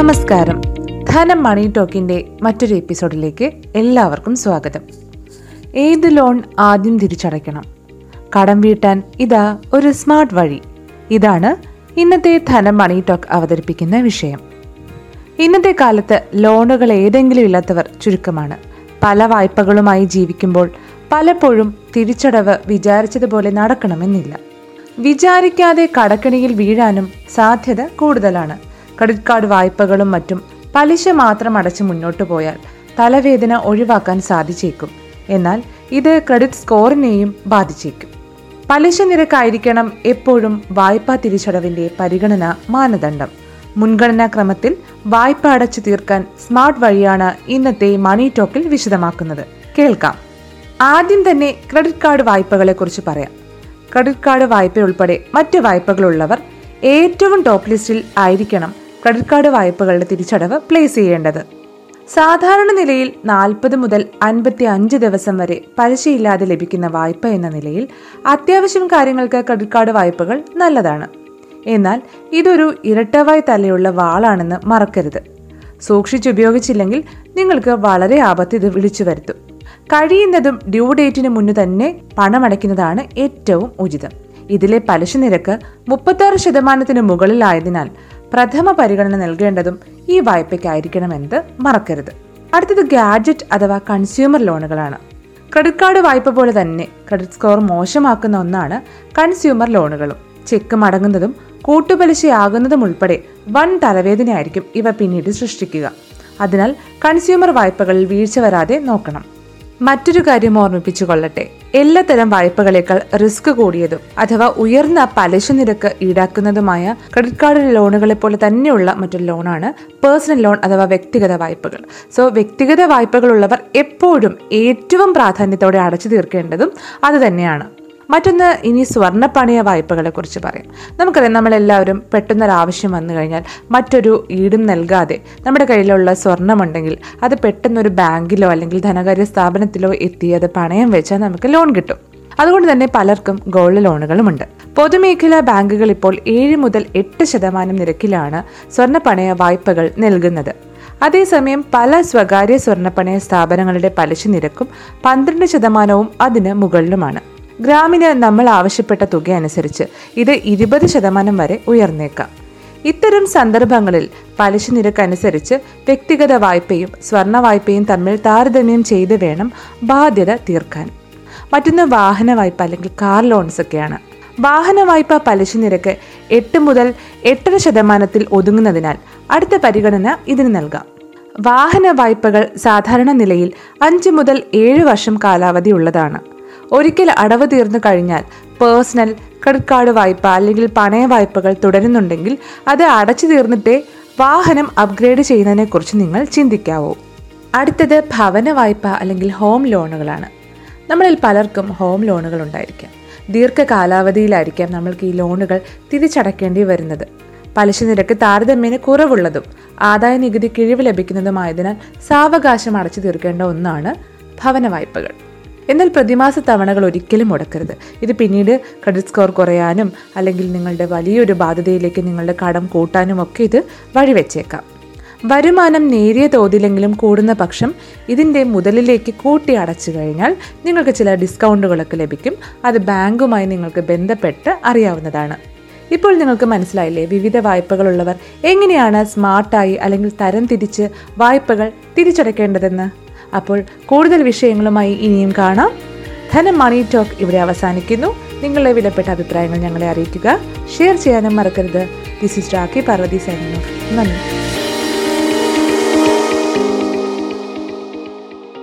നമസ്കാരം. ധനം മണി ടോക്കിന്റെ മറ്റൊരു എപ്പിസോഡിലേക്ക് എല്ലാവർക്കും സ്വാഗതം. ഏത് ലോൺ ആദ്യം തിരിച്ചടയ്ക്കണം? കടം വീട്ടാൻ ഇതാ ഒരു സ്മാർട്ട് വഴി. ഇതാണ് ഇന്നത്തെ ധനം മണി ടോക്ക് അവതരിപ്പിക്കുന്ന വിഷയം. ഇന്നത്തെ കാലത്ത് ലോണുകൾ ഏതെങ്കിലും ഇല്ലാത്തവർ ചുരുക്കമാണ്. പല വായ്പകളുമായി ജീവിക്കുമ്പോൾ പലപ്പോഴും തിരിച്ചടവ് വിചാരിച്ചതുപോലെ നടക്കണമെന്നില്ല. വിചാരിക്കാതെ കടക്കണിയിൽ വീഴാനും സാധ്യത കൂടുതലാണ്. ക്രെഡിറ്റ് കാർഡ് വായ്പകളും മറ്റും പലിശ മാത്രം അടച്ച് മുന്നോട്ട് പോയാൽ തലവേദന ഒഴിവാക്കാൻ സാധിച്ചേക്കും. എന്നാൽ ഇത് ക്രെഡിറ്റ് സ്കോറിനെയും ബാധിച്ചേക്കും. പലിശ നിരക്കായിരിക്കണം എപ്പോഴും വായ്പാ തിരിച്ചടവിന്റെ പരിഗണന മാനദണ്ഡം. മുൻഗണനാ ക്രമത്തിൽ വായ്പ അടച്ചു തീർക്കാൻ സ്മാർട്ട് വഴിയാണ് ഇന്നത്തെ മണി ടോക്കിൽ വിശദമാക്കുന്നത്. കേൾക്കാം. ആദ്യം തന്നെ ക്രെഡിറ്റ് കാർഡ് വായ്പകളെ കുറിച്ച് പറയാം. ക്രെഡിറ്റ് കാർഡ് വായ്പ ഉൾപ്പെടെ മറ്റ് വായ്പകളുള്ളവർ ഏറ്റവും ടോപ്പ് ലിസ്റ്റിൽ ആയിരിക്കണം ക്രെഡിറ്റ് കാർഡ് വായ്പകളുടെ തിരിച്ചടവ് പ്ലേസ് ചെയ്യേണ്ടത്. സാധാരണ നിലയിൽ നാൽപ്പത് മുതൽ അൻപത്തി അഞ്ച് ദിവസം വരെ പലിശയില്ലാതെ ലഭിക്കുന്ന വായ്പ എന്ന നിലയിൽ അത്യാവശ്യം കാര്യങ്ങൾക്ക് ക്രെഡിറ്റ് കാർഡ് വായ്പകൾ നല്ലതാണ്. എന്നാൽ ഇതൊരു ഇരട്ടവായി തലയുള്ള വാളാണെന്ന് മറക്കരുത്. സൂക്ഷിച്ചുപയോഗിച്ചില്ലെങ്കിൽ നിങ്ങൾക്ക് വളരെ ആപത്ത് ഇത് വിളിച്ചു വരുത്തും. കഴിയുന്നതും ഡ്യൂ ഡേറ്റിന് മുന്നു തന്നെ പണമടയ്ക്കുന്നതാണ് ഏറ്റവും ഉചിതം. ഇതിലെ പലിശ നിരക്ക് മുപ്പത്താറ് ശതമാനത്തിന് മുകളിലായതിനാൽ പ്രഥമ പരിഗണന നൽകേണ്ടതും ഈ വായ്പയ്ക്കായിരിക്കണമെന്നത് മറക്കരുത്. അടുത്തത് ഗാഡ്ജറ്റ് അഥവാ കൺസ്യൂമർ ലോണുകളാണ്. ക്രെഡിറ്റ് കാർഡ് വായ്പ പോലെ തന്നെ ക്രെഡിറ്റ് സ്കോർ മോശമാക്കുന്ന ഒന്നാണ് കൺസ്യൂമർ ലോണുകളും. ചെക്ക് മടങ്ങുന്നതും കൂട്ടുപലിശയാകുന്നതും ഉൾപ്പെടെ വൻ തലവേദനയായിരിക്കും ഇവ പിന്നീട് സൃഷ്ടിക്കുക. അതിനാൽ കൺസ്യൂമർ വായ്പകളിൽ വീഴ്ച വരാതെ നോക്കണം. മറ്റൊരു കാര്യം ഓർമ്മിപ്പിച്ചു കൊള്ളട്ടെ എല്ലാത്തരം വായ്പകളേക്കാൾ റിസ്ക് കൂടിയതും അഥവാ ഉയർന്ന പലിശ നിരക്ക് ഈടാക്കുന്നതുമായ ക്രെഡിറ്റ് കാർഡ് ലോണുകളെ പോലെ തന്നെയുള്ള മറ്റൊരു ലോണാണ് പേഴ്സണൽ ലോൺ അഥവാ വ്യക്തിഗത വായ്പകൾ. സോ വ്യക്തിഗത വായ്പകളുള്ളവർ എപ്പോഴും ഏറ്റവും പ്രാധാന്യത്തോടെ അടച്ചു തീർക്കേണ്ടതും അത് തന്നെയാണ്. മറ്റൊന്ന് ഇനി സ്വർണ പണയ വായ്പകളെ കുറിച്ച് പറയാം. നമുക്കറിയാം നമ്മളെല്ലാവരും പെട്ടെന്നൊരാവശ്യം വന്നു കഴിഞ്ഞാൽ മറ്റൊരു ഈടും നൽകാതെ നമ്മുടെ കയ്യിലുള്ള സ്വർണമുണ്ടെങ്കിൽ അത് പെട്ടെന്നൊരു ബാങ്കിലോ അല്ലെങ്കിൽ ധനകാര്യ സ്ഥാപനത്തിലോ എത്തി അത് പണയം വെച്ചാൽ നമുക്ക് ലോൺ കിട്ടും. അതുകൊണ്ട് തന്നെ പലർക്കും ഗോൾഡ് ലോണുകളുമുണ്ട്. പൊതുമേഖലാ ബാങ്കുകൾ ഇപ്പോൾ ഏഴ് മുതൽ എട്ട് ശതമാനം നിരക്കിലാണ് സ്വർണ പണയ വായ്പകൾ നൽകുന്നത്. അതേസമയം പല സ്വകാര്യ സ്വർണപ്പണയ സ്ഥാപനങ്ങളുടെ പലിശ നിരക്കും പന്ത്രണ്ട് ശതമാനവും അതിന് മുകളിലുമാണ്. ഗ്രാമിന് നമ്മൾ ആവശ്യപ്പെട്ട തുക അനുസരിച്ച് ഇത് ഇരുപത് ശതമാനം വരെ ഉയർന്നേക്കാം. ഇത്തരം സന്ദർഭങ്ങളിൽ പലിശ നിരക്ക് അനുസരിച്ച് വ്യക്തിഗത വായ്പയും സ്വർണ വായ്പയും തമ്മിൽ താരതമ്യം ചെയ്ത് വേണം ബാധ്യത തീർക്കാൻ. മറ്റൊന്ന് വാഹന വായ്പ അല്ലെങ്കിൽ കാർ ലോൺസ് ഒക്കെയാണ് വാഹന വായ്പ പലിശ നിരക്ക് എട്ട് മുതൽ എട്ടര ശതമാനത്തിൽ ഒതുങ്ങുന്നതിനാൽ അടുത്ത പരിഗണന ഇതിന് നൽകാം. വാഹന വായ്പകൾ സാധാരണ നിലയിൽ അഞ്ച് മുതൽ ഏഴ് വർഷം കാലാവധി ഉള്ളതാണ്. ഒരിക്കൽ അടവ് തീർന്നു കഴിഞ്ഞാൽ പേഴ്സണൽ ക്രെഡിറ്റ് കാർഡ് വായ്പ അല്ലെങ്കിൽ പണയ വായ്പകൾ തുടരുന്നുണ്ടെങ്കിൽ അത് അടച്ചു തീർന്നിട്ടേ വാഹനം അപ്ഗ്രേഡ് ചെയ്യുന്നതിനെക്കുറിച്ച് നിങ്ങൾ ചിന്തിക്കാവൂ. അടുത്തത് ഭവന വായ്പ അല്ലെങ്കിൽ ഹോം ലോണുകളാണ്. നമ്മളിൽ പലർക്കും ഹോം ലോണുകൾ ഉണ്ടായിരിക്കാം. ദീർഘകാലാവധിയിലായിരിക്കാം നമ്മൾക്ക് ഈ ലോണുകൾ തിരിച്ചടക്കേണ്ടി വരുന്നത്. പലിശ നിരക്ക് താരതമ്യേന കുറവുള്ളതും ആദായ നികുതി കിഴിവ് ലഭിക്കുന്നതുമായതിനാൽ സാവകാശം അടച്ചു തീർക്കേണ്ട ഒന്നാണ് ഭവന വായ്പകൾ. എന്നാൽ പ്രതിമാസ തവണകൾ ഒരിക്കലും മുടക്കരുത്. ഇത് പിന്നീട് ക്രെഡിറ്റ് സ്കോർ കുറയാനും അല്ലെങ്കിൽ നിങ്ങളുടെ വലിയൊരു ബാധ്യതയിലേക്ക് നിങ്ങളുടെ കടം കൂട്ടാനും ഒക്കെ ഇത് വഴിവെച്ചേക്കാം. വരുമാനം നേരിയ തോതിലെങ്കിലും കൂടുന്ന പക്ഷം ഇതിന്റെ മുതലിലേക്ക് കൂട്ടി അടച്ചു കഴിഞ്ഞാൽ നിങ്ങൾക്ക് ചില ഡിസ്കൗണ്ടുകളൊക്കെ ലഭിക്കും. അത് ബാങ്കുമായി നിങ്ങൾക്ക് ബന്ധപ്പെട്ട് അറിയാവുന്നതാണ്. ഇപ്പോൾ നിങ്ങൾക്ക് മനസ്സിലായില്ലേ? വിവിധ വായ്പകളുള്ളവർ എങ്ങനെയാണ് സ്മാർട്ടായി അല്ലെങ്കിൽ തരം തിരിച്ച് വായ്പകൾ തിരിച്ചടയ്ക്കേണ്ടതെന്ന് അപ്പോൾ കൂടുതൽ വിഷയങ്ങളുമായി ഇനിയും കാണാം. ധനം മണി ടോക്ക് ഇവിടെ അവസാനിക്കുന്നു. നിങ്ങളുടെ വിലപ്പെട്ട അഭിപ്രായങ്ങൾ ഞങ്ങളെ അറിയിക്കുക. ഷെയർ ചെയ്യാനും മറക്കരുത്. This is Rakhi Parvathi signing നന്ദി.